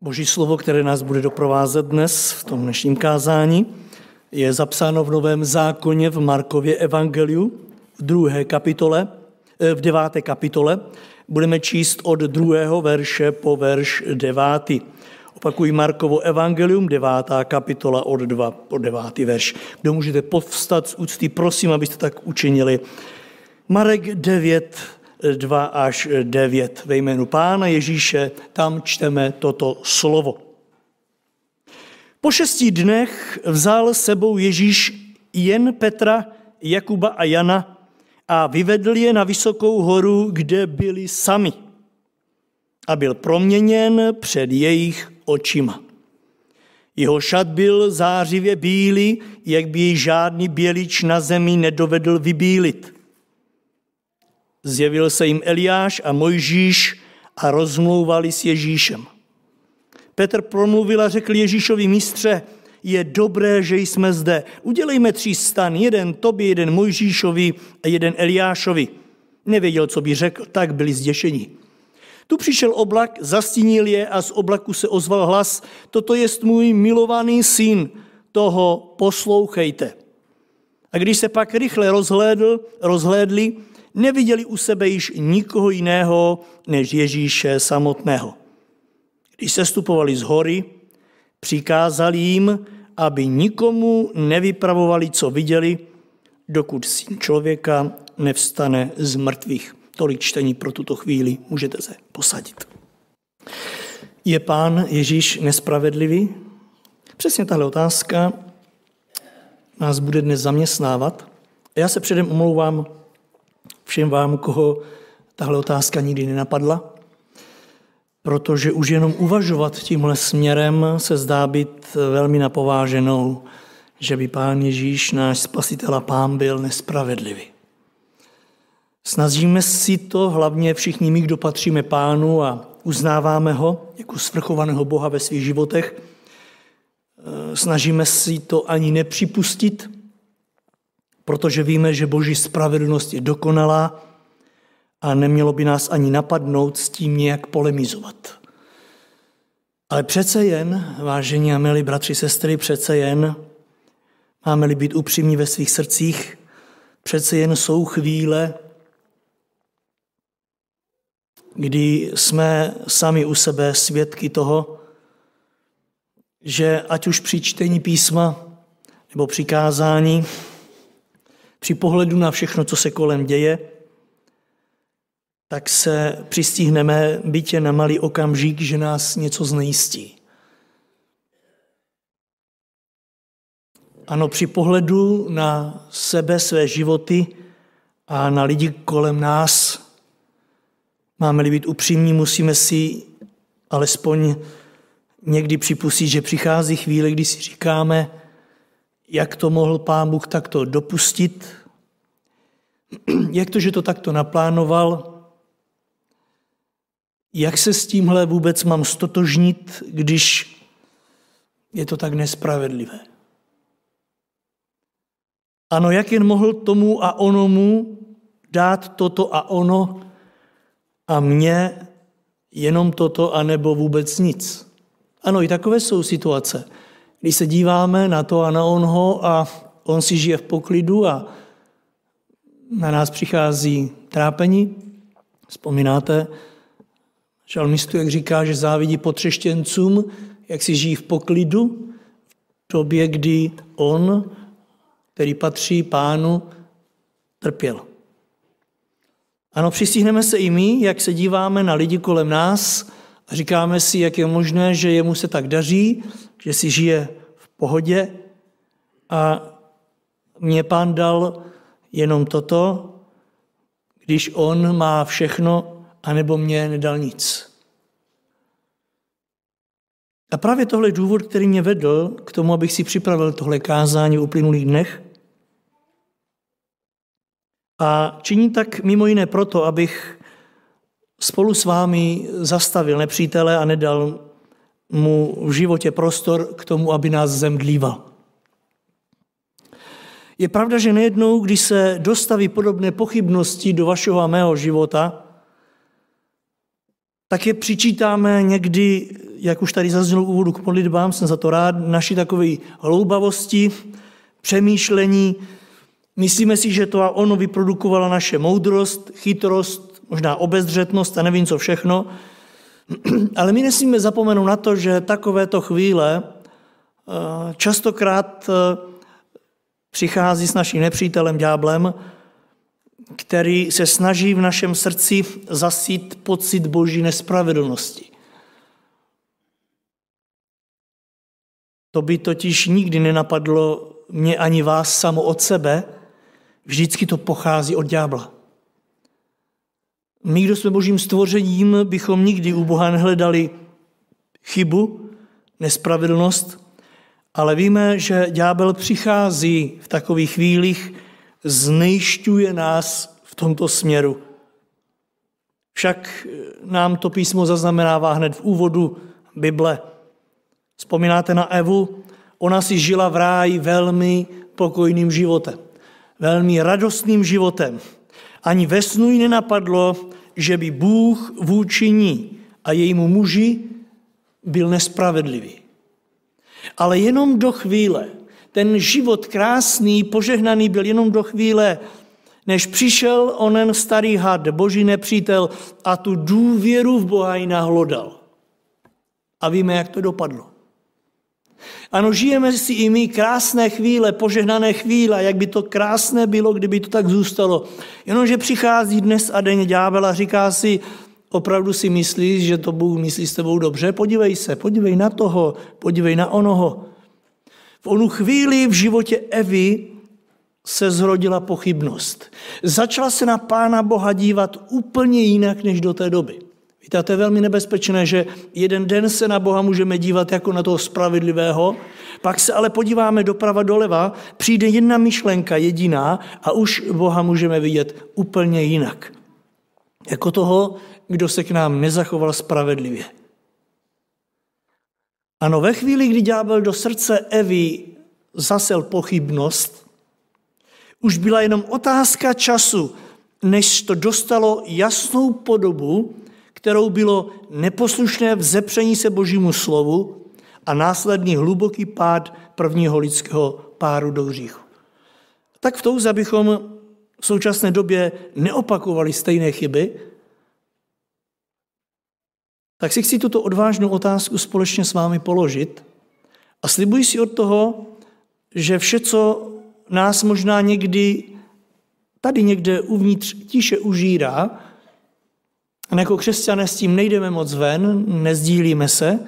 Boží slovo, které nás bude doprovázet dnes v tom dnešním kázání, je zapsáno v Novém zákoně v Markově evangeliu v druhé kapitole, eh, v deváté kapitole. Budeme číst od druhého verše po verš devátý. Opakují Markovo evangelium, devátá kapitola od dva po devátý verš. Kdo můžete povstat z úcty, prosím, abyste tak učinili. Marek 9, 2 až 9. Ve jménu Pána Ježíše tam čteme toto slovo. Po šesti dnech vzal sebou Ježíš jen Petra, Jakuba a Jana a vyvedl je na vysokou horu, kde byli sami. A byl proměněn před jejich očima. Jeho šat byl zářivě bílý, jak by žádný bělič na zemi nedovedl vybílit. Zjevil se jim Eliáš a Mojžíš a rozmlouvali s Ježíšem. Petr promluvil a řekl Ježíšovi mistře, je dobré, že jsme zde. Udělejme tři stan, jeden tobě, jeden Mojžíšovi a jeden Eliášovi. Nevěděl, co by řekl, tak byli zděšeni. Tu přišel oblak, zastínil je a z oblaku se ozval hlas, toto je můj milovaný syn, toho poslouchejte. A když se pak rychle rozhlédl, rozhlédli, neviděli u sebe již nikoho jiného než Ježíše samotného. Když se stupovali z hory, přikázali jim, aby nikomu nevypravovali, co viděli, dokud syn člověka nevstane z mrtvých. Tolik čtení pro tuto chvíli, můžete se posadit. Je pán Ježíš nespravedlivý? Přesně tahle otázka nás bude dnes zaměstnávat. Já se předem omlouvám všem vám, koho tahle otázka nikdy nenapadla, protože už jenom uvažovat tímhle směrem se zdá být velmi napováženou, že by pán Ježíš, náš spasitel a pán, byl nespravedlivý. Snažíme si to hlavně všichni my, kdo patříme pánu a uznáváme ho jako svrchovaného Boha ve svých životech. Snažíme si to ani nepřipustit, protože víme, že Boží spravedlnost je dokonalá a nemělo by nás ani napadnout s tím nějak polemizovat. Ale přece jen, vážení a milí bratři, sestry, přece jen, máme-li být upřímní ve svých srdcích, přece jen jsou chvíle, kdy jsme sami u sebe svědky toho, že ať už při čtení písma nebo přikázání, při pohledu na všechno, co se kolem děje, tak se přistihneme bytě na malý okamžik, že nás něco znejistí. Ano, při pohledu na sebe, své životy a na lidi kolem nás, máme-li být upřímní, musíme si alespoň někdy připustit, že přichází chvíle, kdy si říkáme, jak to mohl pán Bůh takto dopustit, jak to, že to takto naplánoval, jak se s tímhle vůbec mám stotožnit, když je to tak nespravedlivé. Ano, jak jen mohl tomu a onomu dát toto a ono a mně jenom toto a nebo vůbec nic. Ano, i takové jsou situace. Když se díváme na to a na onho a on si žije v poklidu a na nás přichází trápení. Vzpomínáte žalmistu, jak říká, že závidí potřeštěncům, jak si žijí v poklidu, v době, kdy on, který patří pánu, trpěl. Ano, přistihneme se i my, jak se díváme na lidi kolem nás a říkáme si, jak je možné, že jemu se tak daří, že si žije v pohodě a mě pán dal jenom toto, když on má všechno, anebo mě nedal nic. A právě tohle důvod, který mě vedl k tomu, abych si připravil tohle kázání v uplynulých dnech. A činí tak mimo jiné proto, abych spolu s vámi zastavil nepřítele a nedal mu v životě prostor k tomu, aby nás zemdlíval. Je pravda, že nejednou, když se dostaví podobné pochybnosti do vašeho a mého života, také přičítáme někdy, jak už tady zaznělo úvodu k modlitbám, jsem za to rád, naší takové hloubavosti, přemýšlení. Myslíme si, že to a ono vyprodukovala naše moudrost, chytrost, možná obezřetnost a nevím co všechno. Ale my nesmíme zapomenout na to, že takovéto chvíle eh, častokrát eh, přichází s naším nepřítelem, ďáblem, který se snaží v našem srdci zasít pocit boží nespravedlnosti. To by totiž nikdy nenapadlo mě ani vás samo od sebe, vždycky to pochází od ďábla. My, kdo jsme božím stvořením, bychom nikdy u Boha nehledali chybu, nespravedlnost, ale víme, že ďábel přichází v takových chvílích, znejšťuje nás v tomto směru. Však nám to písmo zaznamenává hned v úvodu Bible. Vzpomínáte na Evu? Ona si žila v ráji velmi pokojným životem. Velmi radostným životem. Ani ve snu jí nenapadlo, že by Bůh vůči ní a jejímu muži byl nespravedlivý. Ale jenom do chvíle, ten život krásný, požehnaný byl jenom do chvíle, než přišel onen starý had, boží nepřítel, a tu důvěru v Boha ji nahlodal. A víme, jak to dopadlo. Ano, žijeme si i my krásné chvíle, požehnané chvíle, jak by to krásné bylo, kdyby to tak zůstalo. Jenomže přichází dnes a denně ďábel a říká si, opravdu si myslíš, že to Bůh myslí s tebou dobře? Podívej se, podívej na toho, podívej na onoho. V onu chvíli v životě Evy se zrodila pochybnost. Začala se na Pána Boha dívat úplně jinak než do té doby. Víte, to je velmi nebezpečné, že jeden den se na Boha můžeme dívat jako na toho spravedlivého, pak se ale podíváme doprava doleva, přijde jedna myšlenka jediná a už Boha můžeme vidět úplně jinak. Jako toho, kdo se k nám nezachoval spravedlivě. Ano, ve chvíli, kdy ďábel do srdce Evy zasel pochybnost, už byla jenom otázka času, než to dostalo jasnou podobu, kterou bylo neposlušné vzepření se božímu slovu a následný hluboký pád prvního lidského páru do hříchu. Tak v touze, abychom v současné době neopakovali stejné chyby, tak si chci tuto odvážnou otázku společně s vámi položit a slibuji si od toho, že vše, co nás možná někdy tady někde uvnitř tiše užírá, a jako křesťané s tím nejdeme moc ven, nezdílíme se,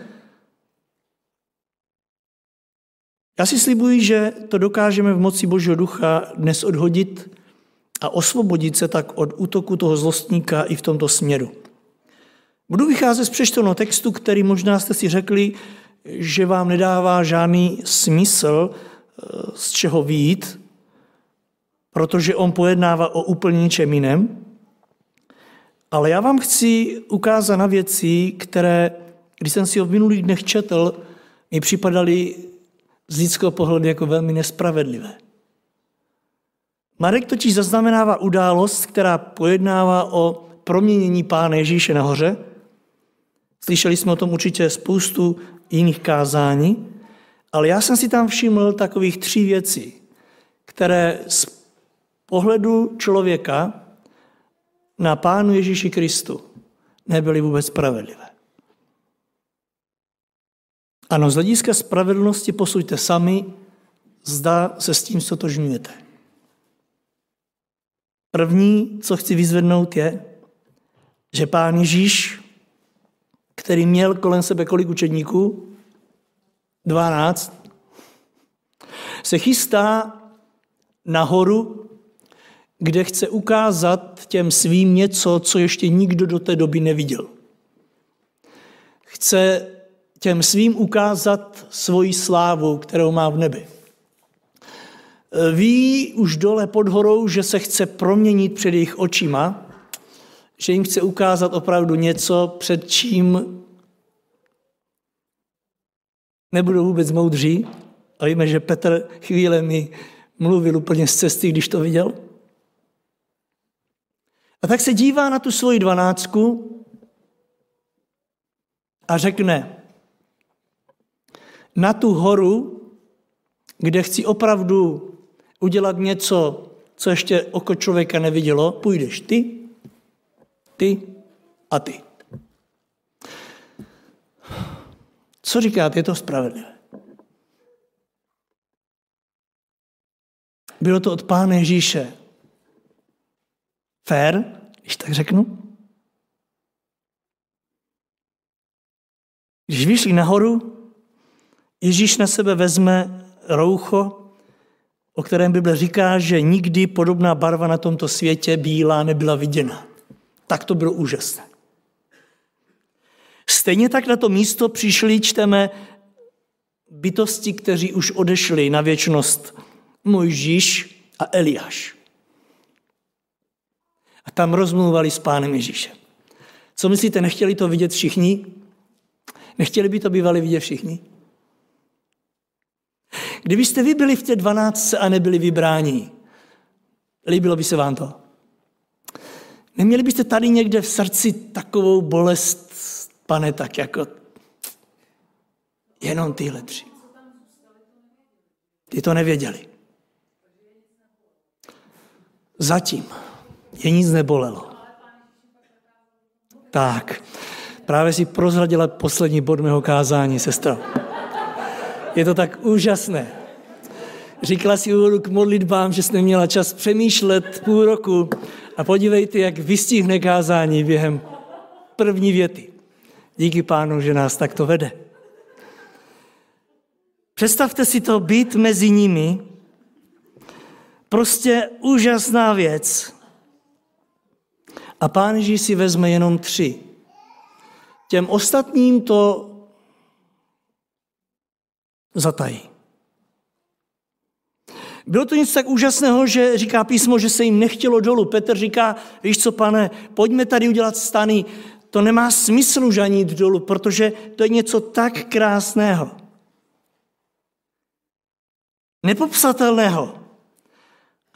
já si slibuji, že to dokážeme v moci Božího ducha dnes odhodit a osvobodit se tak od útoku toho zlostníka i v tomto směru. Budu vycházet z přečteného textu, který možná jste si řekli, že vám nedává žádný smysl, eh, z čeho výjít, protože on pojednává o úplně něčem jiném. Ale já vám chci ukázat na věci, které, když jsem si v minulých dnech četl, mi připadaly z lidského pohledu jako velmi nespravedlivé. Marek totiž zaznamenává událost, která pojednává o proměnění Pána Ježíše nahoře, Slyšeli jsme o tom určitě spoustu jiných kázání, ale já jsem si tam všiml takových tři věcí, které z pohledu člověka na Pánu Ježíši Kristu nebyly vůbec spravedlivé. Ano, z hlediska spravedlnosti posuďte sami, zda se s tím stotožňujete. První, co chci vyzvednout, je, že Pán Ježíš který měl kolem sebe kolik učedníků? 12. Se chystá nahoru, kde chce ukázat těm svým něco, co ještě nikdo do té doby neviděl. Chce těm svým ukázat svoji slávu, kterou má v nebi. Ví už dole pod horou, že se chce proměnit před jejich očima že jim chce ukázat opravdu něco, před čím nebudou vůbec moudří. A víme, že Petr chvíle mi mluvil úplně z cesty, když to viděl. A tak se dívá na tu svoji dvanáctku a řekne, na tu horu, kde chci opravdu udělat něco, co ještě oko člověka nevidělo, půjdeš ty, ty a ty. Co říkáte, je to spravedlivé? Bylo to od Pána Ježíše. Fér, když tak řeknu? Když vyšli nahoru, Ježíš na sebe vezme roucho, o kterém Bible říká, že nikdy podobná barva na tomto světě bílá nebyla viděna. Tak to bylo úžasné. Stejně tak na to místo přišli, čteme, bytosti, kteří už odešli na věčnost, Mojžíš a Eliáš. A tam rozmluvali s pánem Ježíšem. Co myslíte, nechtěli to vidět všichni? Nechtěli by to bývali vidět všichni? Kdybyste vy byli v té dvanáctce a nebyli vybráni, líbilo by se vám to? Neměli byste tady někde v srdci takovou bolest, pane, tak jako jenom tyhle tři. Ty to nevěděli. Zatím. Je nic nebolelo. Tak, právě si prozradila poslední bod mého kázání, sestra. Je to tak úžasné. Říkala si úvodu k modlitbám, že jsi neměla čas přemýšlet půl roku a podívejte, jak vystihne kázání během první věty. Díky pánu, že nás takto vede. Představte si to být mezi nimi, prostě úžasná věc. A pán Ježíš si vezme jenom tři. Těm ostatním to zatají. Bylo to něco tak úžasného, že říká písmo, že se jim nechtělo dolů. Petr říká, víš co, pane, pojďme tady udělat stany. To nemá smysl už ani dolů, protože to je něco tak krásného. Nepopsatelného.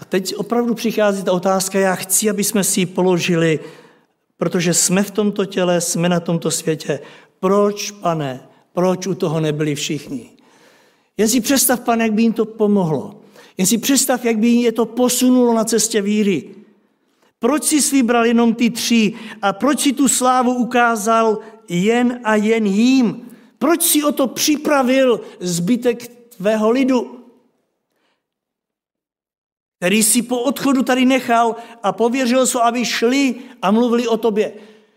A teď opravdu přichází ta otázka, já chci, aby jsme si ji položili, protože jsme v tomto těle, jsme na tomto světě. Proč, pane, proč u toho nebyli všichni? Jen si představ, pane, jak by jim to pomohlo. Jen si představ, jak by je to posunulo na cestě víry. Proč jsi vybral jenom ty tři a proč si tu slávu ukázal jen a jen jím? Proč si o to připravil zbytek tvého lidu? Který si po odchodu tady nechal a pověřil se, aby šli a mluvili o tobě.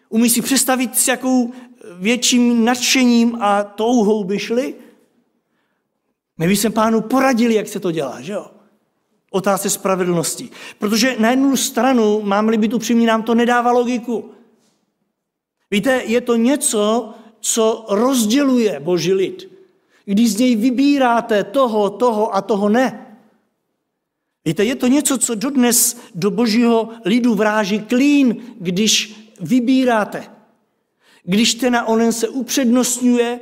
Umí si představit, s jakou větším nadšením a touhou by šli? My bychom pánu poradili, jak se to dělá, že jo? Otázce spravedlnosti. Protože na jednu stranu, mám-li být upřímný, nám to nedává logiku. Víte, je to něco, co rozděluje boží lid. Když z něj vybíráte toho, toho a toho ne. Víte, je to něco, co dodnes do božího lidu vráží klín, když vybíráte. Když ten a onen se upřednostňuje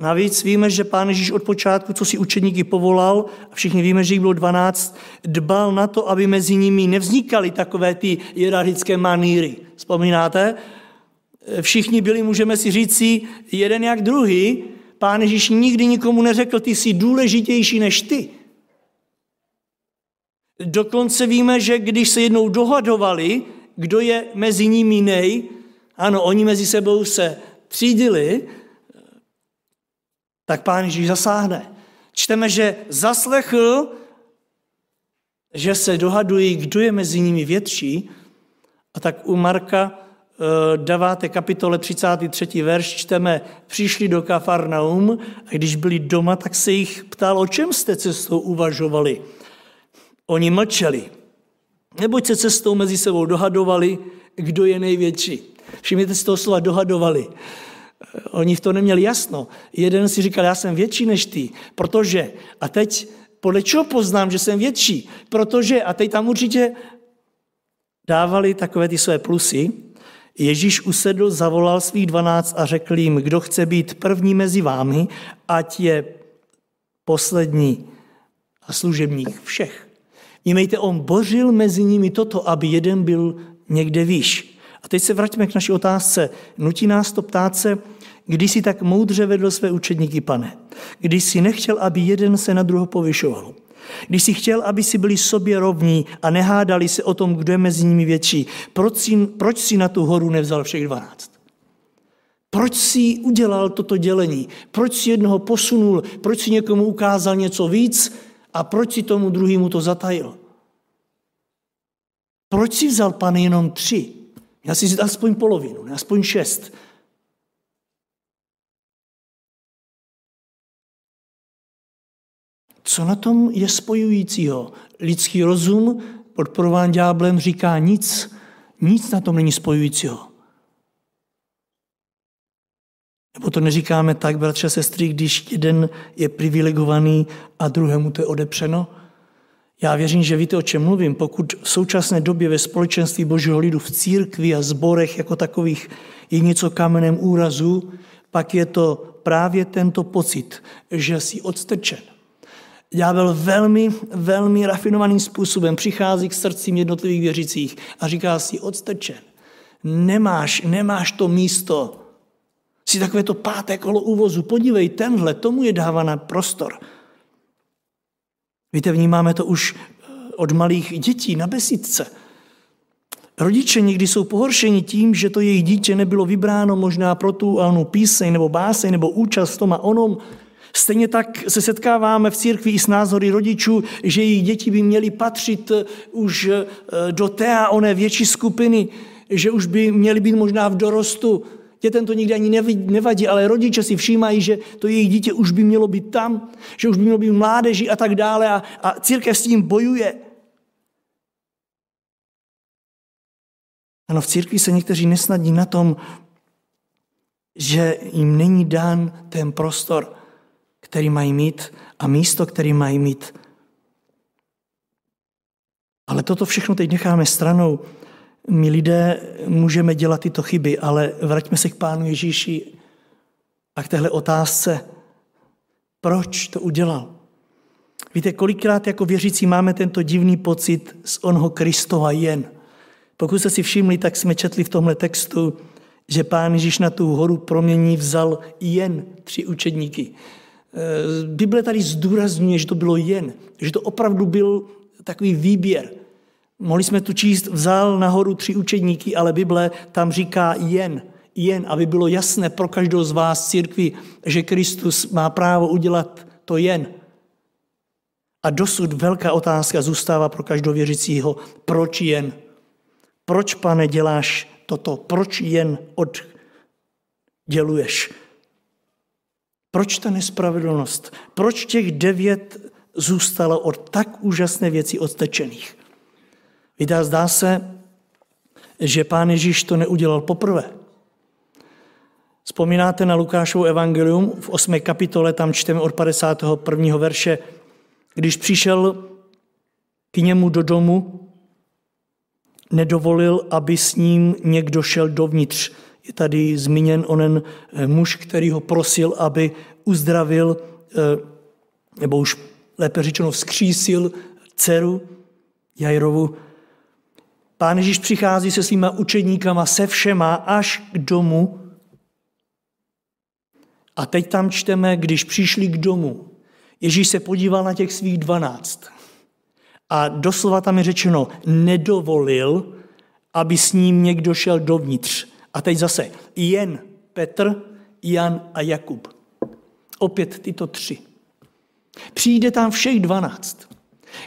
Navíc víme, že pán Ježíš od počátku, co si učeníky povolal, a všichni víme, že jich bylo 12, dbal na to, aby mezi nimi nevznikaly takové ty hierarchické maníry. Vzpomínáte? Všichni byli, můžeme si říci, jeden jak druhý. Pán Ježíš nikdy nikomu neřekl, ty jsi důležitější než ty. Dokonce víme, že když se jednou dohadovali, kdo je mezi nimi nej, ano, oni mezi sebou se třídili, tak pán Ježíš zasáhne. Čteme, že zaslechl, že se dohadují, kdo je mezi nimi větší, a tak u Marka 9. Eh, kapitole 33. verš čteme, přišli do Kafarnaum a když byli doma, tak se jich ptal, o čem jste cestou uvažovali. Oni mlčeli, neboť se cestou mezi sebou dohadovali, kdo je největší. Všimněte si toho slova dohadovali. Oni v to neměli jasno. Jeden si říkal, já jsem větší než ty, protože, a teď podle čeho poznám, že jsem větší? Protože, a teď tam určitě dávali takové ty své plusy. Ježíš usedl, zavolal svých dvanáct a řekl jim, kdo chce být první mezi vámi, ať je poslední a služebník všech. Vnímejte, on bořil mezi nimi toto, aby jeden byl někde výš A teď se vraťme k naší otázce. Nutí nás to ptát se, když si tak moudře vedl své učedníky, pane. Když si nechtěl, aby jeden se na druhého povyšoval. Když si chtěl, aby si byli sobě rovní a nehádali se o tom, kdo je mezi nimi větší, proč si, proč si na tu horu nevzal všech dvanáct? Proč si udělal toto dělení? Proč si jednoho posunul? Proč si někomu ukázal něco víc? A proč si tomu druhému to zatajil? Proč si vzal pane jenom tři? Já si vzal aspoň polovinu, ne aspoň šest. Co na tom je spojujícího? Lidský rozum, podporován ďáblem, říká nic. Nic na tom není spojujícího. Nebo to neříkáme tak, bratře a sestry, když jeden je privilegovaný a druhému to je odepřeno? Já věřím, že víte, o čem mluvím. Pokud v současné době ve společenství božího lidu, v církvi a zborech jako takových je něco kamenem úrazu, pak je to právě tento pocit, že jsi odstrčen. byl velmi, velmi rafinovaným způsobem přichází k srdcím jednotlivých věřících a říká si odstrčen. Nemáš, nemáš to místo, si takové to páté kolo úvozu. Podívej, tenhle, tomu je dávaný prostor. Víte, vnímáme to už eh, od malých dětí na besídce. Rodiče někdy jsou pohoršeni tím, že to jejich dítě nebylo vybráno možná pro tu a onu píseň nebo báseň nebo účast tom a onom. Stejně tak se setkáváme v církvi i s názory rodičů, že jejich děti by měly patřit eh, už eh, do té a oné větší skupiny, že už by měly být možná v dorostu. Dětem to nikdy ani nevadí, ale rodiče si všímají, že to jejich dítě už by mělo být tam, že už by mělo být mládeži a tak dále a, a církev s tím bojuje. Ano, v církvi se někteří nesnadní na tom, že jim není dán ten prostor, který mají mít a místo, který mají mít. Ale toto všechno teď necháme stranou. My lidé můžeme dělat tyto chyby, ale vraťme se k Pánu Ježíši a k téhle otázce, proč to udělal. Víte, kolikrát jako věřící máme tento divný pocit z onho Kristova jen. Pokud jste si všimli, tak jsme četli v tomhle textu, že pán Ježíš na tu horu promění vzal jen tři učedníky. E, Bible tady zdůrazňuje, že to bylo jen, že to opravdu byl takový výběr. Mohli jsme tu číst, vzal nahoru tři učedníky, ale Bible tam říká jen, jen, aby bylo jasné pro každou z vás církvi, že Kristus má právo udělat to jen. A dosud velká otázka zůstává pro každého věřícího, proč jen? Proč, pane, děláš toto? Proč jen odděluješ? Proč ta nespravedlnost? Proč těch devět zůstalo od tak úžasné věci odtečených? Víte, zdá se, že pán Ježíš to neudělal poprvé. Vzpomínáte na Lukášovu evangelium v 8. kapitole, tam čteme od 51. verše, když přišel k němu do domu, nedovolil, aby s ním někdo šel dovnitř. Je tady zmíněn onen eh, muž, který ho prosil, aby uzdravil, eh, nebo už lépe řečeno vzkřísil dceru Jajrovu. Pán Ježíš přichází se svýma učedníkama, se všema až k domu. A teď tam čteme, když přišli k domu. Ježíš se podíval na těch svých dvanáct. A doslova tam je řečeno, nedovolil, aby s ním někdo šel dovnitř. A teď zase jen Petr, Jan a Jakub. Opět tyto tři. Přijde tam všech dvanáct.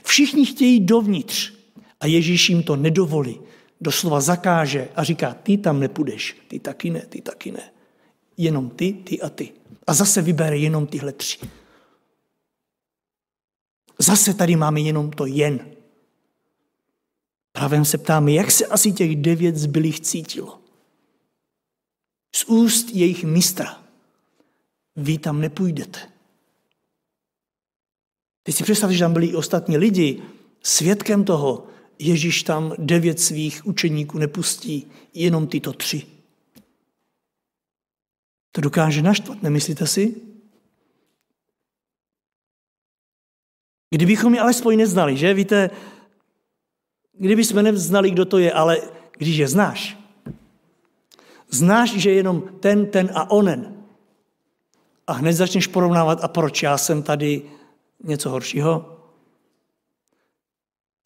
Všichni chtějí dovnitř. A Ježíš jim to nedovolí. Doslova zakáže a říká, ty tam nepůjdeš, ty taky ne, ty taky ne. Jenom ty, ty a ty. A zase vybere jenom tyhle tři. Zase tady máme jenom to jen. Právě se ptáme, jak se asi těch devět zbylých cítilo. Z úst jejich mistra. Vy tam nepůjdete. Teď si představte, že tam byli i ostatní lidi, svědkem toho, Ježíš tam devět svých učeníků nepustí, jenom tyto tři. To dokáže naštvat, nemyslíte si? Kdybychom je alespoň neznali, že? Víte, kdyby jsme neznali, kdo to je, ale když je znáš, Znáš, že jenom ten, ten a onen. A hned začneš porovnávat, a proč já jsem tady něco horšího?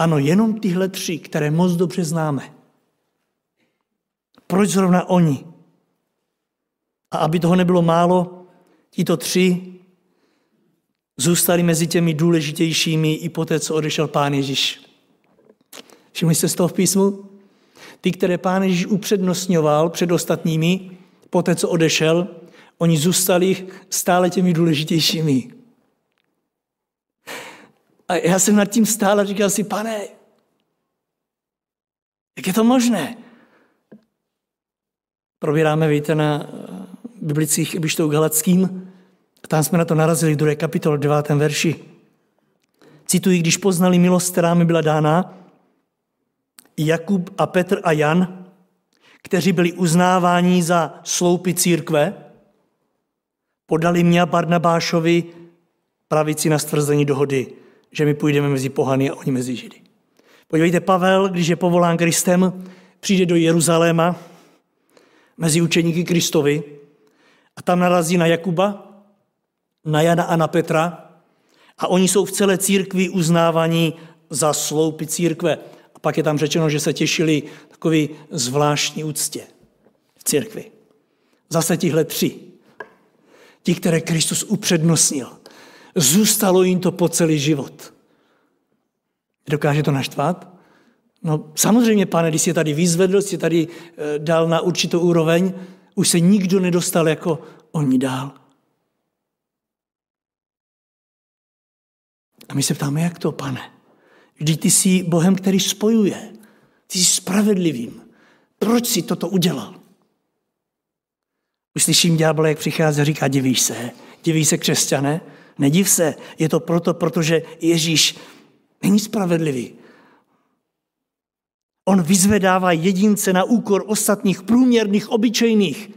Ano, jenom tyhle tři, které moc dobře známe. Proč zrovna oni? A aby toho nebylo málo, tito tři zůstali mezi těmi důležitějšími i poté, co odešel Pán Ježíš. Všimli jste z toho v písmu? Ty, které Pán Ježíš upřednostňoval před ostatními, poté, co odešel, oni zůstali stále těmi důležitějšími. A já jsem nad tím stál a říkal si, pane, jak je to možné? Probíráme, víte, na biblicích bištou galackým, a tam jsme na to narazili v 2. kapitole 9. verši. Cituji, když poznali milost, která mi byla dána, Jakub a Petr a Jan, kteří byli uznáváni za sloupy církve, podali mě a Barnabášovi pravici na stvrzení dohody, že my půjdeme mezi pohany a oni mezi židy. Podívejte, Pavel, když je povolán Kristem, přijde do Jeruzaléma mezi učeníky Kristovi a tam narazí na Jakuba, na Jana a na Petra a oni jsou v celé církvi uznávaní za sloupy církve. A pak je tam řečeno, že se těšili takový zvláštní úctě v církvi. Zase tihle tři. Ti, které Kristus upřednostnil. Zůstalo jim to po celý život. Dokáže to naštvat? No samozřejmě, pane, když jsi tady vyzvedl, jsi tady eh, dal na určitou úroveň, už se nikdo nedostal jako oni dál. A my se ptáme, jak to, pane? Vždyť ty jsi Bohem, který spojuje. Ty jsi spravedlivým. Proč jsi toto udělal? Uslyším ďábel, jak přichází a říká, divíš se, divíš se křesťané? Nediv se, je to proto, protože Ježíš není spravedlivý. On vyzvedává jedince na úkor ostatních průměrných, obyčejných.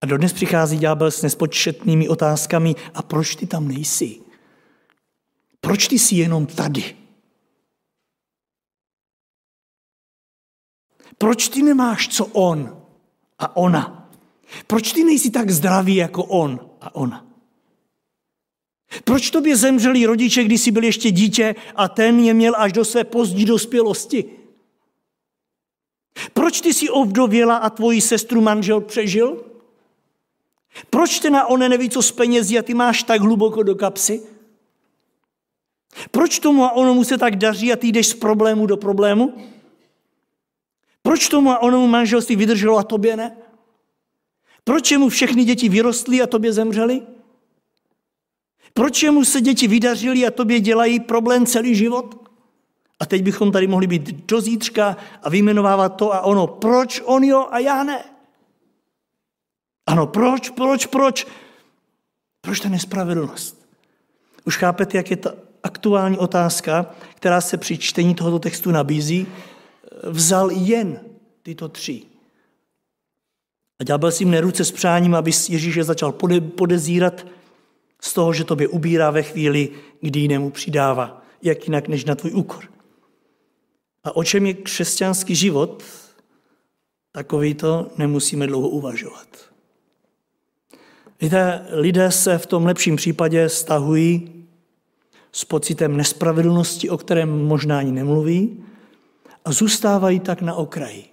A dodnes přichází ďábel s nespočetnými otázkami, a proč ty tam nejsi? Proč ty jsi jenom tady? Proč ty nemáš co on a ona? Proč ty nejsi tak zdravý jako on a ona? Proč tobě zemřeli rodiče, když jsi byl ještě dítě a ten je měl až do své pozdní dospělosti? Proč ty jsi ovdověla a tvoji sestru manžel přežil? Proč ten a one neví, co s penězí a ty máš tak hluboko do kapsy? Proč tomu a onomu se tak daří a ty jdeš z problému do problému? Proč tomu a onomu manželství vydrželo a tobě ne? Proč mu všechny děti vyrostly a tobě zemřely? Proč mu se děti vydařily a tobě dělají problém celý život? A teď bychom tady mohli být do zítřka a vyjmenovávat to a ono. Proč on jo a já ne? Ano, proč, proč, proč? Proč ta nespravedlnost? Už chápete, jak je ta aktuální otázka, která se při čtení tohoto textu nabízí? Vzal jen tyto tři. A ďábel si mne ruce s přáním, aby Ježíše začal podezírat z toho, že tobě ubírá ve chvíli, kdy jinému přidává. Jak jinak než na tvůj úkor. A o čem je křesťanský život, takový to nemusíme dlouho uvažovat. Víte, lidé se v tom lepším případě stahují s pocitem nespravedlnosti, o kterém možná ani nemluví, a zůstávají tak na okraji.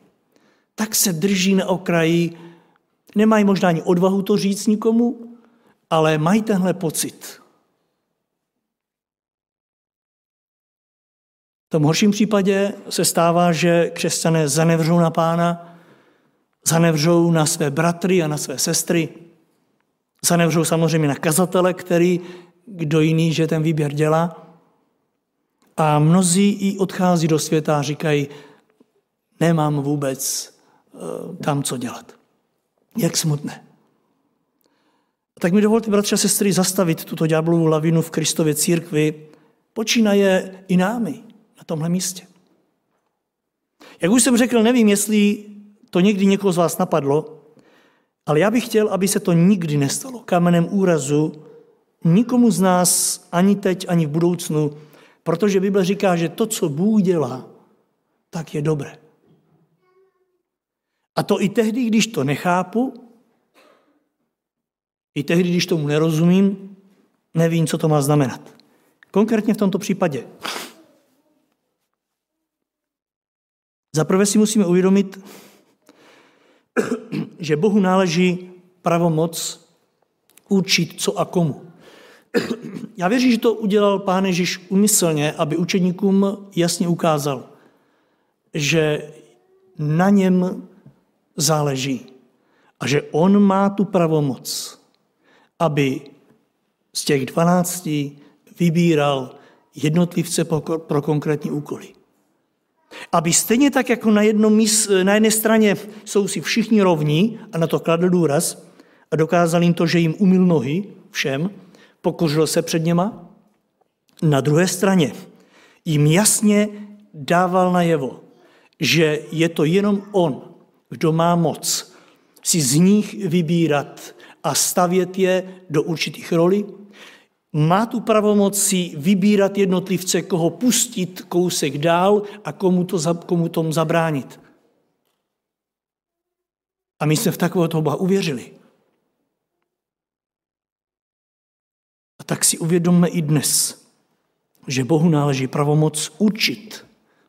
Tak se drží na okraji, nemají možná ani odvahu to říct nikomu, ale mají tenhle pocit. V tom horším případě se stává, že křesťané zanevřou na pána, zanevřou na své bratry a na své sestry, Zanevřou samozřejmě na kazatele, který kdo jiný, že ten výběr dělá. A mnozí i odchází do světa a říkají, nemám vůbec uh, tam co dělat. Jak smutné. Tak mi dovolte, bratři a sestry, zastavit tuto ďáblovou lavinu v Kristově církvi, počínaje i námi na tomhle místě. Jak už jsem řekl, nevím, jestli to někdy někoho z vás napadlo, ale já bych chtěl, aby se to nikdy nestalo kamenem úrazu nikomu z nás ani teď, ani v budoucnu, protože Bible říká, že to, co Bůh dělá, tak je dobré. A to i tehdy, když to nechápu, i tehdy, když tomu nerozumím, nevím, co to má znamenat. Konkrétně v tomto případě. Zaprvé si musíme uvědomit, že Bohu náleží pravomoc učit co a komu. Já věřím, že to udělal Pán Ježíš umyslně, aby učeníkům jasně ukázal, že na něm záleží a že on má tu pravomoc, aby z těch dvanácti vybíral jednotlivce pro konkrétní úkoly. Aby stejně tak, jako na, jednom míst, na jedné straně jsou si všichni rovní a na to kladl důraz a dokázal jim to, že jim umil nohy všem, pokořil se před něma, na druhé straně jim jasně dával najevo, že je to jenom on, kdo má moc si z nich vybírat a stavět je do určitých rolí, má tu pravomoc si vybírat jednotlivce, koho pustit kousek dál a komu, to, komu tomu zabránit. A my jsme v takového Boha uvěřili. A tak si uvědomme i dnes, že Bohu náleží pravomoc učit,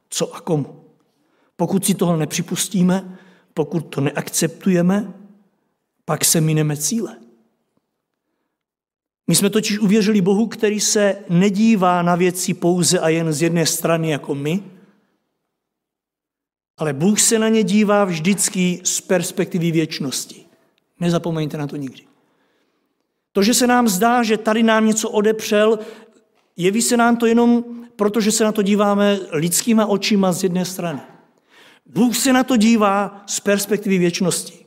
co a komu. Pokud si toho nepřipustíme, pokud to neakceptujeme, pak se mineme cíle. My jsme totiž uvěřili Bohu, který se nedívá na věci pouze a jen z jedné strany jako my, ale Bůh se na ně dívá vždycky z perspektivy věčnosti. Nezapomeňte na to nikdy. To, že se nám zdá, že tady nám něco odepřel, jeví se nám to jenom proto, že se na to díváme lidskýma očima z jedné strany. Bůh se na to dívá z perspektivy věčnosti.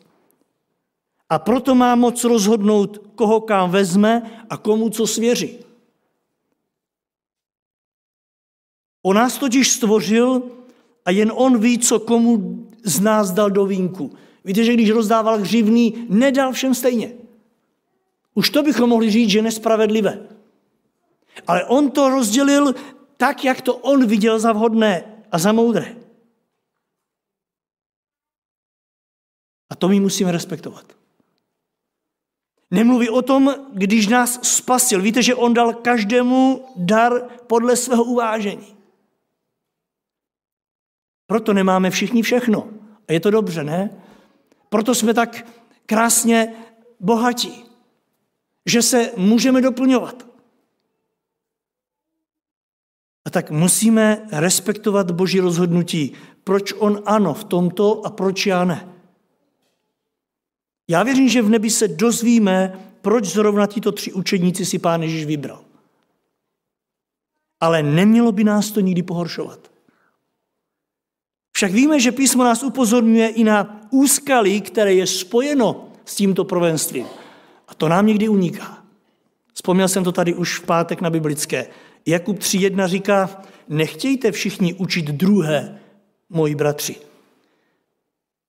A proto má moc rozhodnout, koho kam vezme a komu co svěří. On nás totiž stvořil a jen on ví, co komu z nás dal do vínku. Víte, že když rozdával hřivný, nedal všem stejně. Už to bychom mohli říct, že nespravedlivé. Ale on to rozdělil tak, jak to on viděl za vhodné a za moudré. A to my musíme respektovat. Nemluví o tom, když nás spasil. Víte, že on dal každému dar podle svého uvážení. Proto nemáme všichni všechno. A je to dobře, ne? Proto jsme tak krásně bohatí, že se můžeme doplňovat. A tak musíme respektovat Boží rozhodnutí. Proč on ano v tomto a proč já ne? Já věřím, že v nebi se dozvíme, proč zrovna tito tři učedníci si pán Ježíš vybral. Ale nemělo by nás to nikdy pohoršovat. Však víme, že písmo nás upozorňuje i na úskalí, které je spojeno s tímto provenstvím. A to nám někdy uniká. Vzpomněl jsem to tady už v pátek na biblické. Jakub 3.1 říká, nechtějte všichni učit druhé, moji bratři.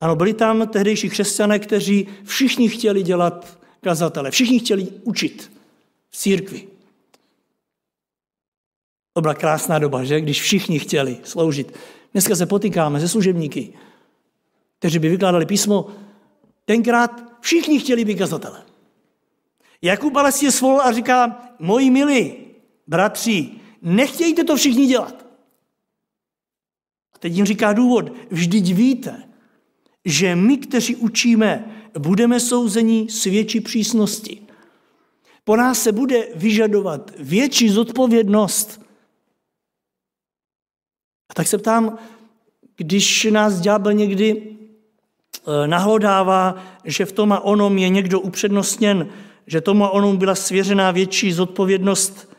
Ano, byli tam tehdejší křesťané, kteří všichni chtěli dělat kazatele, všichni chtěli učit v církvi. To byla krásná doba, že? Když všichni chtěli sloužit. Dneska se potýkáme se služebníky, kteří by vykládali písmo. Tenkrát všichni chtěli být kazatele. Jakub ale si je a říká, moji milí bratři, nechtějte to všichni dělat. A teď jim říká důvod, vždyť víte, že my, kteří učíme, budeme souzeni s větší přísnosti. Po nás se bude vyžadovat větší zodpovědnost. A tak se ptám, když nás ďábel někdy eh, nahlodává, že v tom a onom je někdo upřednostněn, že tomu a onom byla svěřená větší zodpovědnost,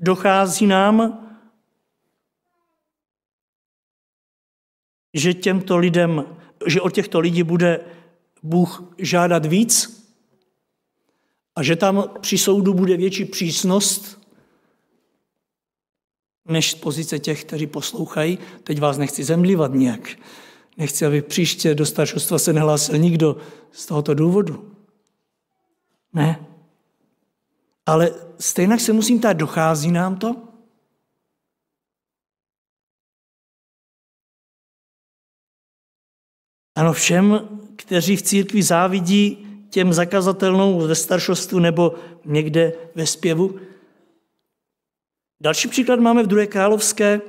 dochází nám, že těmto lidem že od těchto lidí bude Bůh žádat víc a že tam při soudu bude větší přísnost než z pozice těch, kteří poslouchají. Teď vás nechci zemlívat nějak. Nechci, aby příště do staršostva se nehlásil nikdo z tohoto důvodu. Ne. Ale stejně se musím ptát, dochází nám to? Ano, všem, kteří v církvi závidí těm zakazatelnou ve staršostvu nebo někde ve zpěvu. Další příklad máme v 2. královské,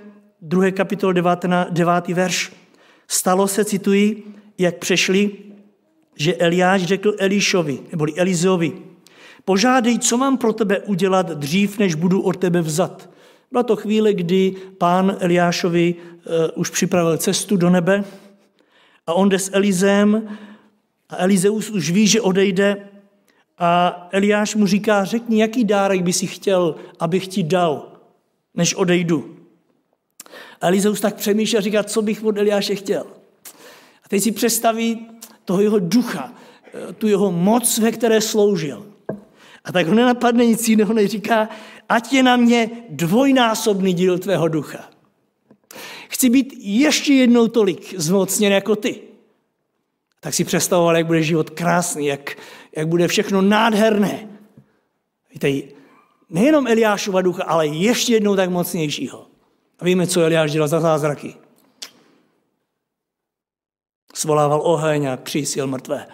2. kapitol 9. 9. verš. Stalo se, cituji, jak přešli, že Eliáš řekl Elišovi, neboli Elizovi, požádej, co mám pro tebe udělat dřív, než budu od tebe vzat. Byla to chvíle, kdy pán Eliášovi uh, už připravil cestu do nebe a on jde s Elizem a Elizeus už ví, že odejde a Eliáš mu říká, řekni, jaký dárek by si chtěl, abych ti dal, než odejdu. A Elizeus tak přemýšlí a říká, co bych od Eliáše chtěl. A teď si představí toho jeho ducha, tu jeho moc, ve které sloužil. A tak ho nenapadne nic jiného, než říká, ať je na mě dvojnásobný díl tvého ducha. Chci být ještě jednou tolik zmocněn jako ty. Tak si představoval, jak bude život krásný, jak, jak bude všechno nádherné. Víte, nejenom Eliášova ducha, ale ještě jednou tak mocnějšího. A víme, co Eliáš dělal za zázraky. Svolával oheň a křísil mrtvé.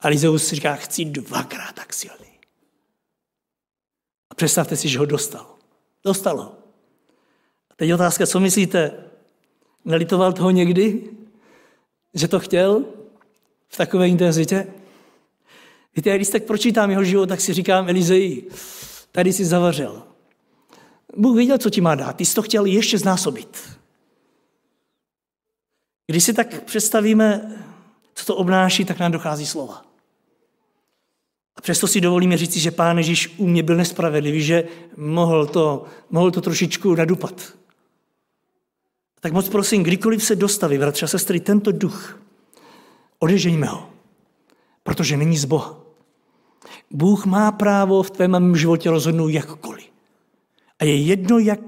A Lizeus si říká, chci dvakrát tak silný. A představte si, že ho dostal. Dostal ho. A teď otázka, co myslíte? Nelitoval toho někdy? Že to chtěl? V takové intenzitě? Víte, když tak pročítám jeho život, tak si říkám, Elizeji, tady si zavařel. Bůh věděl, co ti má dát. Ty jsi to chtěl ještě znásobit. Když si tak představíme, co to obnáší, tak nám dochází slova. A přesto si dovolíme říct, že pán Ježíš u mě byl nespravedlivý, že mohl to, mohl to trošičku nadupat. Tak moc prosím, kdykoliv se dostaví, bratře a sestry, tento duch, odežejme ho, protože není z Boha. Bůh má právo v tvém životě rozhodnout jakkoliv. A je jedno, jak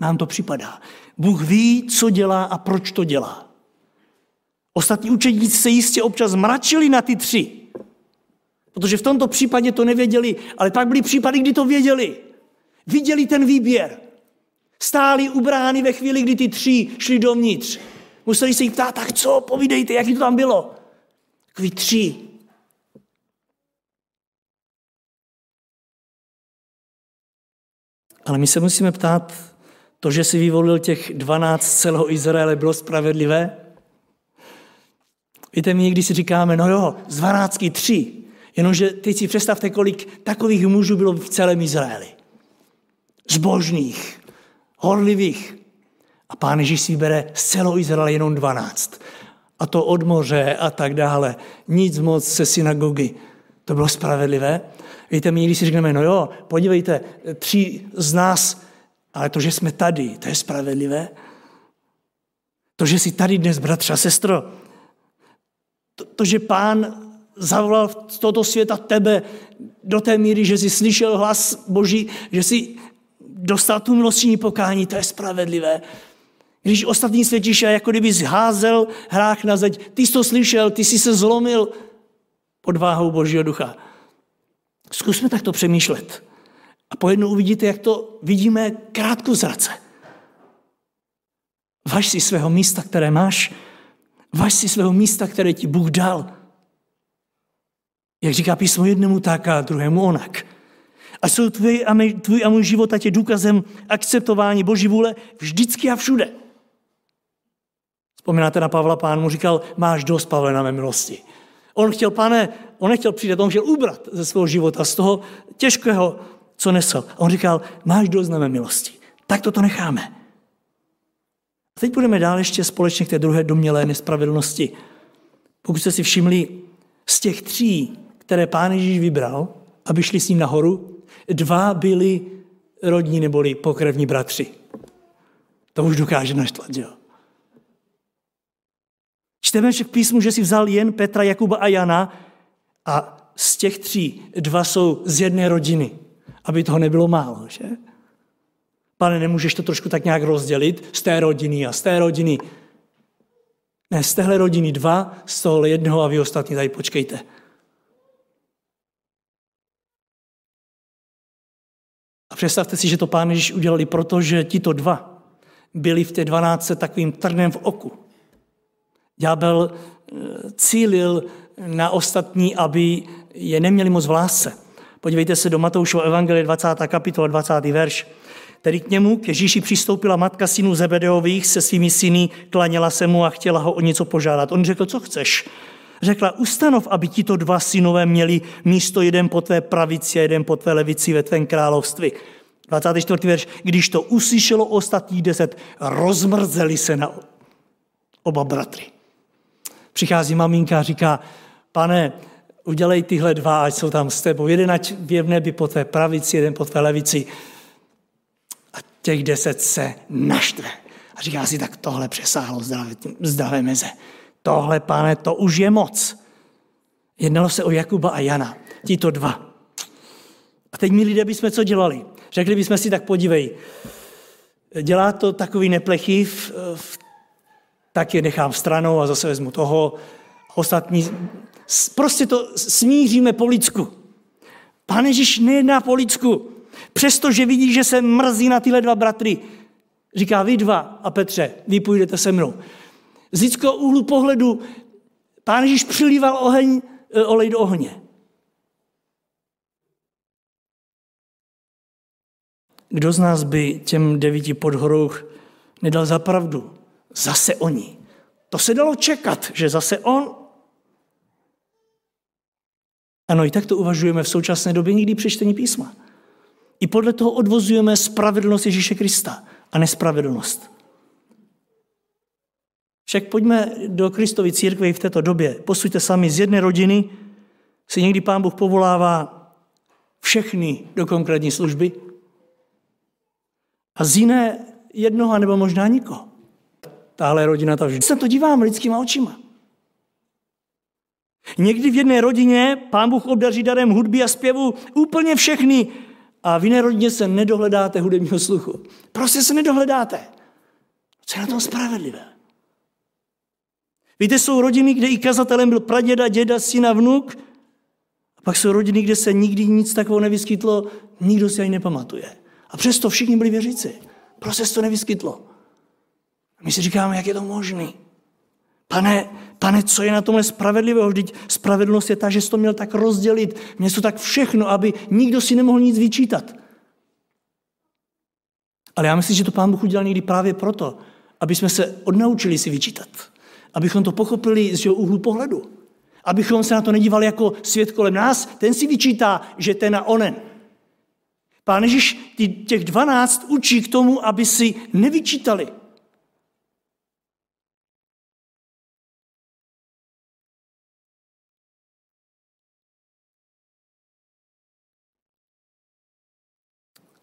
nám to připadá. Bůh ví, co dělá a proč to dělá. Ostatní učedníci se jistě občas mračili na ty tři, protože v tomto případě to nevěděli, ale pak byly případy, kdy to věděli. Viděli ten výběr. Stáli u brány ve chvíli, kdy ty tři šli dovnitř. Museli se jich ptát, tak co, povídejte, jaký to tam bylo. Takový tři. Ale my se musíme ptát, to, že si vyvolil těch 12 celého Izraele, bylo spravedlivé? Víte, my někdy si říkáme, no jo, z 12 tři. Jenomže teď si představte, kolik takových mužů bylo v celém Izraeli. Zbožných, horlivých. A pán Ježíš si vybere z celého Izraele jenom 12. A to od moře a tak dále. Nic moc se synagogy. To bylo spravedlivé. Víte, my někdy si řekneme, no jo, podívejte, tři z nás, ale to, že jsme tady, to je spravedlivé. To, že jsi tady dnes, bratře a sestro, to, to že pán zavolal z tohoto světa tebe do té míry, že jsi slyšel hlas Boží, že jsi dostal tu milostní pokání, to je spravedlivé. Když ostatní světíš a jako kdyby zházel hrách na zeď, ty jsi to slyšel, ty jsi se zlomil pod váhou Božího ducha. Zkusme takto přemýšlet. A pojednou uvidíte, jak to vidíme krátko zrace. Važ si svého místa, které máš, važ si svého místa, které ti Bůh dal. Jak říká písmo jednému tak a druhému onak. A jsou tvůj a, můj, tvůj a můj život a tě důkazem akceptování Boží vůle vždycky a všude. Vzpomínáte na Pavla, pán mu říkal, máš dost, Pavle, na mé milosti. On chtěl, pane, on nechtěl přijít, on chtěl ubrat ze svého života, z toho těžkého, co nesl. A on říkal, máš dost na mé milosti. Tak to to necháme. A teď budeme dál ještě společně k té druhé domělé nespravedlnosti. Pokud jste si všimli, z těch tří, které pán Ježíš vybral, aby šli s ním nahoru, dva byli rodní neboli pokrevní bratři. To už dokáže naštvat, jo? Čteme však písmu, že si vzal jen Petra, Jakuba a Jana a z těch tří dva jsou z jedné rodiny, aby toho nebylo málo, že? Pane, nemůžeš to trošku tak nějak rozdělit z té rodiny a z té rodiny. Ne, z téhle rodiny dva, z toho jednoho a vy ostatní tady počkejte. Představte si, že to pán Ježíš udělali, protože tito dva byli v té dvanáctce takovým trnem v oku. Ďábel cílil na ostatní, aby je neměli moc v lásce. Podívejte se do Matoušova Evangelie 20. kapitola 20. verš. Tedy k němu, k Ježíši přistoupila matka synů Zebedeových se svými syny, klaněla se mu a chtěla ho o něco požádat. On řekl, co chceš? Řekla, ustanov, aby tito dva synové měli místo jeden po tvé pravici a jeden po tvé levici ve tvém království. 24. verš. Když to uslyšelo ostatní deset, rozmrzeli se na oba bratry. Přichází maminka a říká, pane, udělej tyhle dva, ať jsou tam s tebou. Jeden ať je v nebi po tvé pravici, jeden po tvé levici. A těch deset se naštve. A říká si, tak tohle přesáhlo zdravé, zdravé meze. Tohle, pane, to už je moc. Jednalo se o Jakuba a Jana. Tito dva. A teď, my lidé, bychom co dělali? Řekli bychom si, tak podívej, dělá to takový neplechy, tak je nechám stranou a zase vezmu toho. Ostatní, prostě to smíříme po lidsku. Pane Ježíš nejedná po lidsku. Přestože vidí, že se mrzí na tyhle dva bratry, říká vy dva a Petře, vy půjdete se mnou. Z lidského úhlu pohledu pán Ježíš přilíval oheň, eh, olej do ohně. Kdo z nás by těm devíti podhorou nedal za pravdu? Zase oni. To se dalo čekat, že zase on. Ano, i tak to uvažujeme v současné době nikdy přečtení písma. I podle toho odvozujeme spravedlnost Ježíše Krista a nespravedlnost. Však pojďme do Kristovy církve v této době. Posuďte sami z jedné rodiny, si někdy pán Bůh povolává všechny do konkrétní služby a z jiné jednoho nebo možná nikoho. Tahle rodina to vždy. Se to dívám lidskýma očima. Někdy v jedné rodině pán Bůh obdaří darem hudby a zpěvu úplně všechny a v jiné rodině se nedohledáte hudebního sluchu. Prostě se nedohledáte. Co je na tom spravedlivé? Víte, jsou rodiny, kde i kazatelem byl praděda, děda, syna, vnuk. A pak jsou rodiny, kde se nikdy nic takového nevyskytlo, nikdo si ani nepamatuje. A přesto všichni byli věříci. Prostě se to nevyskytlo. A my si říkáme, jak je to možné. Pane, pane, co je na tomhle spravedlivého? Vždyť spravedlnost je ta, že jsi to měl tak rozdělit, měl to tak všechno, aby nikdo si nemohl nic vyčítat. Ale já myslím, že to Pán Bůh udělal někdy právě proto, aby jsme se odnaučili si vyčítat. Abychom to pochopili z jeho úhlu pohledu. Abychom se na to nedívali jako svět kolem nás, ten si vyčítá, že ten a onen. Pán Ježíš těch dvanáct učí k tomu, aby si nevyčítali.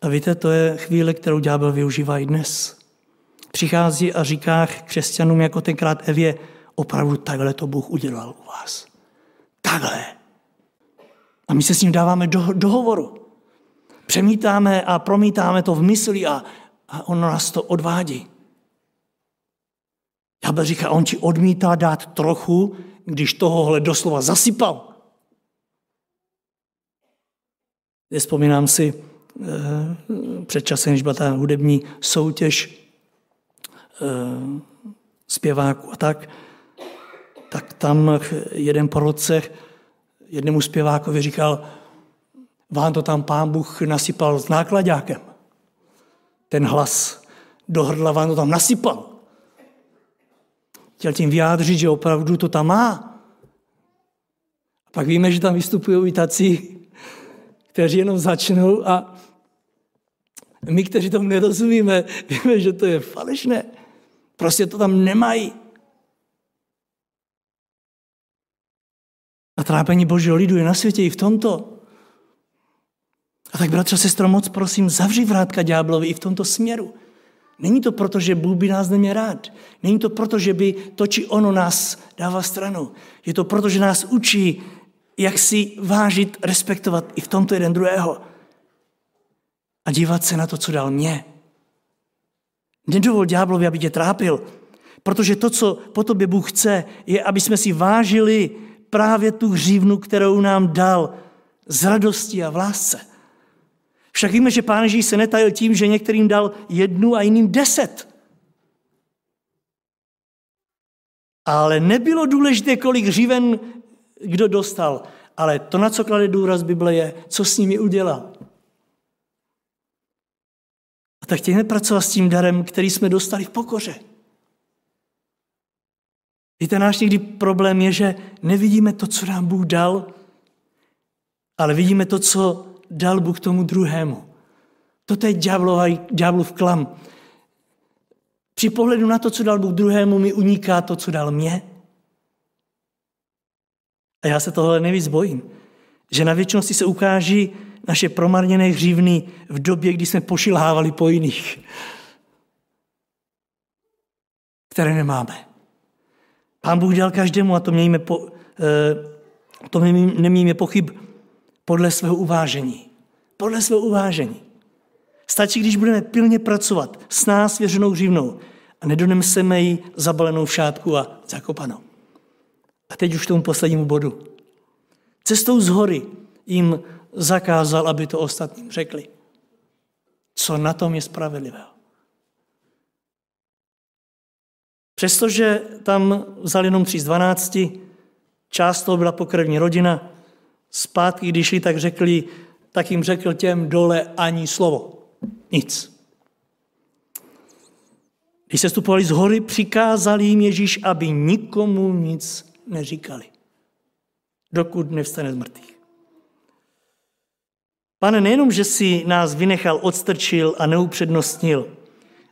A víte, to je chvíle, kterou ďábel využívá i dnes. Přichází a říká křesťanům jako tenkrát Evě, opravdu takhle to Bůh udělal u vás. Takhle. A my se s ním dáváme do, do hovoru. Přemítáme a promítáme to v mysli a, a on nás to odvádí. Ďábel říká, on ti odmítá dát trochu, když tohohle doslova zasypal. Vzpomínám si, Eh, před časem, když byla ta hudební soutěž zpěváků a tak, tak tam jeden po roce jednému zpěvákovi říkal, vám to tam pán Bůh nasypal s nákladákem. Ten hlas do hrdla vám to tam nasypal. Chtěl tím vyjádřit, že opravdu to tam má. A pak víme, že tam vystupují i tací, kteří jenom začnou a my, kteří tomu nerozumíme, víme, že to je falešné. Prostě to tam nemají. A trápení božího lidu je na světě i v tomto. A tak, bratře, sestro, moc prosím, zavři vrátka ďáblovi i v tomto směru. Není to proto, že Bůh by nás neměl rád. Není to proto, že by to či ono nás dává stranu. Je to proto, že nás učí, jak si vážit, respektovat i v tomto jeden druhého a dívat se na to, co dal mě. Nedovol ďáblovi, aby tě trápil, protože to, co po tobě Bůh chce, je, aby jsme si vážili právě tu hřívnu, kterou nám dal z radosti a v lásce. Však víme, že Pán Ježíš se netajil tím, že některým dal jednu a jiným deset. Ale nebylo důležité, kolik hřiven kdo dostal. Ale to, na co klade důraz Bible, je, co s nimi udělal. A tak chtějme pracovat s tím darem, který jsme dostali v pokoře. Víte, náš někdy problém je, že nevidíme to, co nám Bůh dal, ale vidíme to, co dal Bůh tomu druhému. Toto je ďáblův klam. Při pohledu na to, co dal Bůh druhému, mi uniká to, co dal mě. A já se tohle nejvíc bojím. Že na věčnosti se ukáží naše promarněné hřívny v době, kdy jsme pošilhávali po jiných, které nemáme. Pán Bůh dal každému, a to mějme, po, eh, to nemějme pochyb, podle svého uvážení. Podle svého uvážení. Stačí, když budeme pilně pracovat s nás svěřenou hřivnou a nedoneseme ji zabalenou v šátku a zakopanou. A teď už tomu poslednímu bodu. Cestou z hory jim zakázal, aby to ostatním řekli. Co na tom je spravedlivého? Přestože tam vzal jenom tři z dvanácti, část toho byla pokrevní rodina, zpátky, když šli, tak řekli, tak jim řekl těm dole ani slovo. Nic. Když se stupovali z hory, přikázal jim Ježíš, aby nikomu nic neříkali, dokud nevstane z mrtvých. Pane, nejenom, že si nás vynechal, odstrčil a neupřednostnil,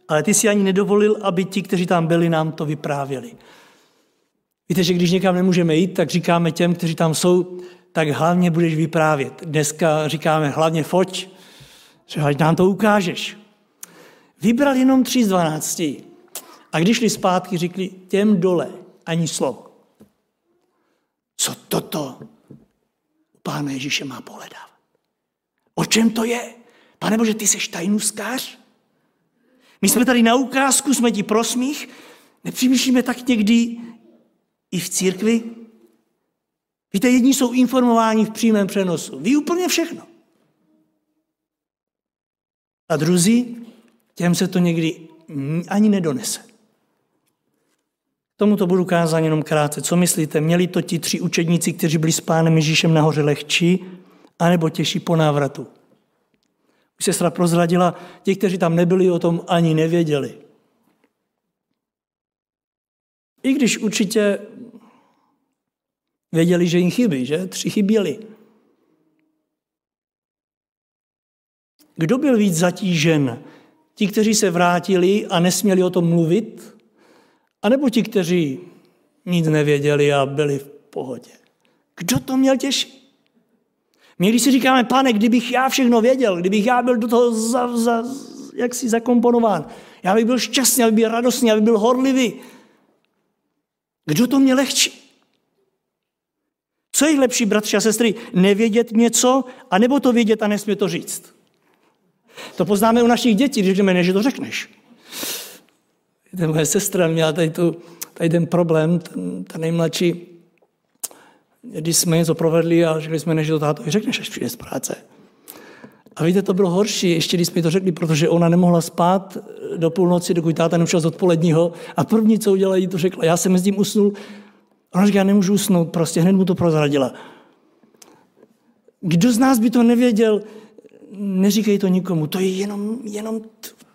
ale ty si ani nedovolil, aby ti, kteří tam byli, nám to vyprávěli. Víte, že když někam nemůžeme jít, tak říkáme těm, kteří tam jsou, tak hlavně budeš vyprávět. Dneska říkáme hlavně foť, že ať nám to ukážeš. Vybral jenom tři z dvanácti. A když šli zpátky, řekli těm dole ani slovo. Co toto u Pána Ježíše má pohledávat? O čem to je? Pane Bože, ty jsi tajnůskář? My jsme tady na ukázku, jsme ti prosmích, nepřemýšlíme tak někdy i v církvi? Víte, jedni jsou informováni v přímém přenosu. Ví úplně všechno. A druzí, těm se to někdy ani nedonese. Tomuto budu kázat jenom krátce. Co myslíte, měli to ti tři učedníci, kteří byli s pánem Ježíšem nahoře lehčí, anebo těžší po návratu? Už sestra prozradila, ti, kteří tam nebyli, o tom ani nevěděli. I když určitě věděli, že jim chybí, že? Tři chyběli. Kdo byl víc zatížen? Ti, kteří se vrátili a nesměli o tom mluvit? A nebo ti, kteří nic nevěděli a byli v pohodě? Kdo to měl těžší? My když si říkáme, pane, kdybych já všechno věděl, kdybych já byl do toho za, za, jaksi zakomponován, já bych byl šťastný, já bych byl radostný, já bych byl horlivý. Kdo to mě lehčí? Co je lepší, bratři a sestry, nevědět něco, anebo to vědět a nesmě to říct? To poznáme u našich dětí, když ne, že to řekneš. Víte, moje sestra měla tady, tu, tady ten problém, ten, ta nejmladší, když jsme něco provedli a řekli jsme, než to táto řekneš, až přijde z práce. A víte, to bylo horší, ještě když jsme to řekli, protože ona nemohla spát do půlnoci, dokud táta neušel z odpoledního. A první, co udělala, jí to řekla. Já jsem mezi tím usnul. Ona říká, já nemůžu usnout, prostě hned mu to prozradila. Kdo z nás by to nevěděl, neříkej to nikomu, to je jenom, jenom,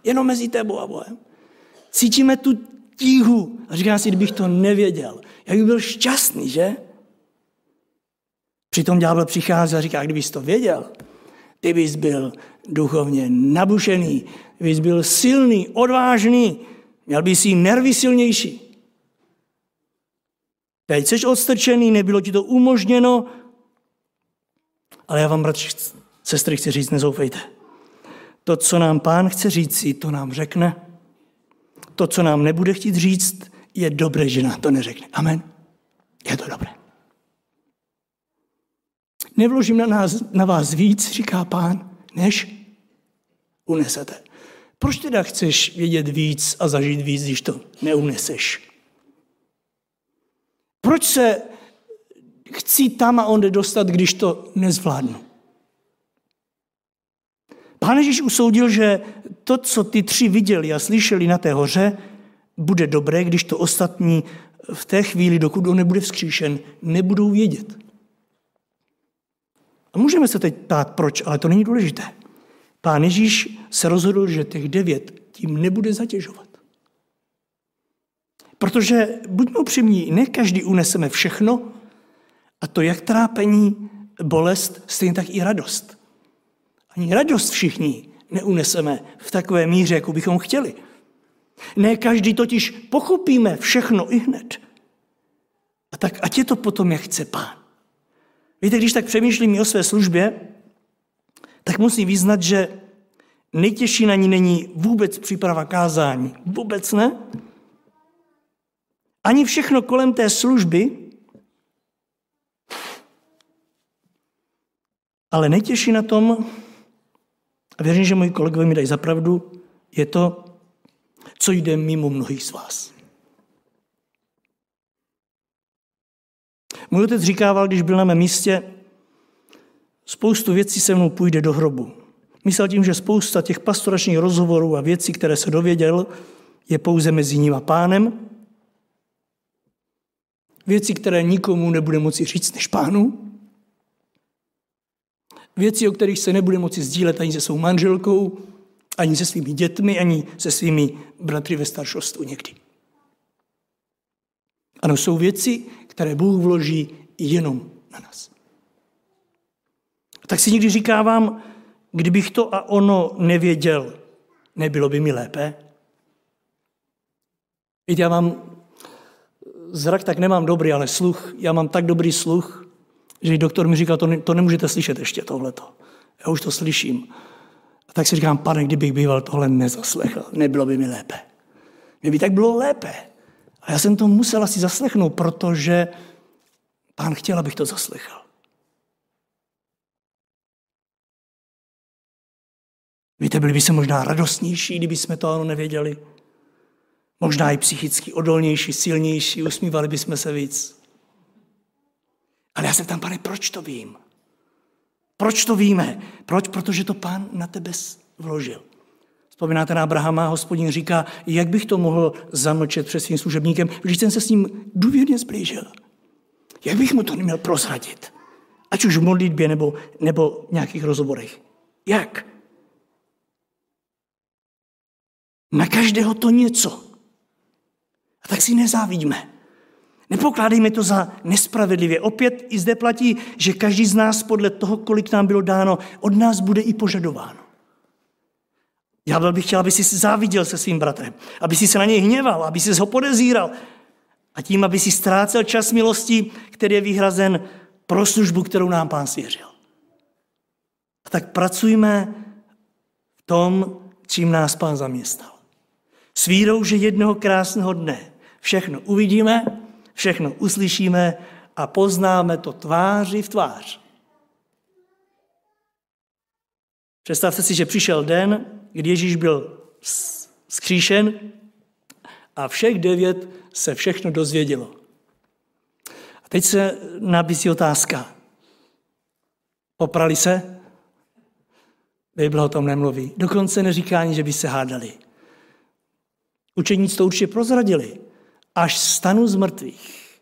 jenom mezi tebou a Bohem. Cítíme tu tíhu. A říkám si, kdybych to nevěděl, jak bych byl šťastný, že? Přitom ďábel přichází a říká, kdybys to věděl, ty bys byl duchovně nabušený, bys byl silný, odvážný, měl bys si nervy silnější. Teď jsi odstrčený, nebylo ti to umožněno, ale já vám, bratři, sestry, chci říct, nezoufejte. To, co nám pán chce říct, to nám řekne. To, co nám nebude chtít říct, je dobré, že nám to neřekne. Amen. Je to dobré. Nevložím na, nás, na vás víc, říká pán, než unesete. Proč teda chceš vědět víc a zažít víc, když to neuneseš? Proč se chci tam a onde dostat, když to nezvládnu? Pán Ježíš usoudil, že to, co ty tři viděli a slyšeli na té hoře, bude dobré, když to ostatní v té chvíli, dokud on nebude vzkříšen, nebudou vědět. A můžeme se teď ptát, proč, ale to není důležité. Pán Ježíš se rozhodl, že těch devět tím nebude zatěžovat. Protože, buďme upřímní, ne každý uneseme všechno, a to jak trápení, bolest, stejně tak i radost. Ani radost všichni neuneseme v takové míře, jako bychom chtěli. Ne každý totiž pochopíme všechno i hned. A tak ať je to potom, jak chce pán. Víte, když tak přemýšlím o své službě, tak musím vyznat, že nejtěžší na ní není vůbec příprava kázání. Vůbec ne. Ani všechno kolem té služby, ale nejtěžší na tom, a věřím, že moji kolegové mi dají zapravdu, je to, co jde mimo mnohých z vás. Můj otec říkával, když byl na mém místě, spoustu věcí se mnou půjde do hrobu. Myslel tím, že spousta těch pastoračních rozhovorů a věcí, které se dověděl, je pouze mezi ním a pánem. Věci, které nikomu nebude moci říct než pánu. Věci, o kterých se nebude moci sdílet ani se svou manželkou, ani se svými dětmi, ani se svými bratry ve staršostu někdy. Ano, jsou věci, které Bůh vloží jenom na nás. Tak si někdy říkávám, kdybych to a ono nevěděl, nebylo by mi lépe? Víte, já mám zrak, tak nemám dobrý, ale sluch, já mám tak dobrý sluch, že doktor mi říkal, to, ne, to nemůžete slyšet ještě tohleto. Já už to slyším. A tak si říkám, pane, kdybych býval tohle nezaslechl, nebylo by mi lépe. Mě by tak bylo lépe. A já jsem to musel asi zaslechnout, protože pán chtěl, abych to zaslechl. Víte, byli by se možná radostnější, kdyby jsme to ano nevěděli. Možná i psychicky odolnější, silnější, usmívali bychom se víc. Ale já se tam, pane, proč to vím? Proč to víme? Proč? Protože to pán na tebe vložil. Vzpomínáte na Abrahama, hospodin říká, jak bych to mohl zamlčet před svým služebníkem, když jsem se s ním důvěrně zblížil. Jak bych mu to neměl prozradit? Ať už v modlitbě nebo, nebo v nějakých rozhovorech. Jak? Na každého to něco. A tak si nezávidíme. Nepokládejme to za nespravedlivě. Opět i zde platí, že každý z nás podle toho, kolik nám bylo dáno, od nás bude i požadováno. Já bych chtěl, aby si záviděl se svým bratrem, aby si se na něj hněval, aby si ho podezíral a tím, aby si ztrácel čas milosti, který je vyhrazen pro službu, kterou nám pán svěřil. A tak pracujme v tom, čím nás pán zaměstnal. S vírou, že jednoho krásného dne všechno uvidíme, všechno uslyšíme a poznáme to tváři v tvář. Představte si, že přišel den, kdy Ježíš byl skříšen a všech devět se všechno dozvědělo. A teď se nabízí otázka. Poprali se? Bible o tom nemluví. Dokonce neříká ani, že by se hádali. Učeníci to určitě prozradili. Až stanu z mrtvých,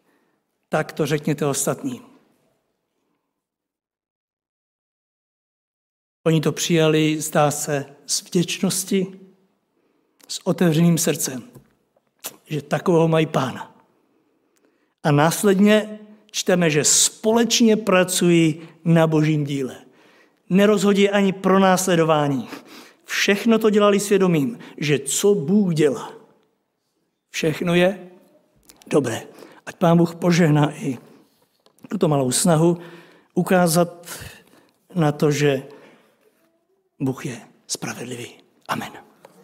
tak to řekněte ostatním. Oni to přijali, zdá se, s vděčnosti, s otevřeným srdcem, že takového mají pána. A následně čteme, že společně pracují na božím díle. Nerozhodí ani pro následování. Všechno to dělali svědomím, že co Bůh dělá, všechno je dobré. Ať pán Bůh požehná i tuto malou snahu ukázat na to, že Bůh je spravedlivý. Amen.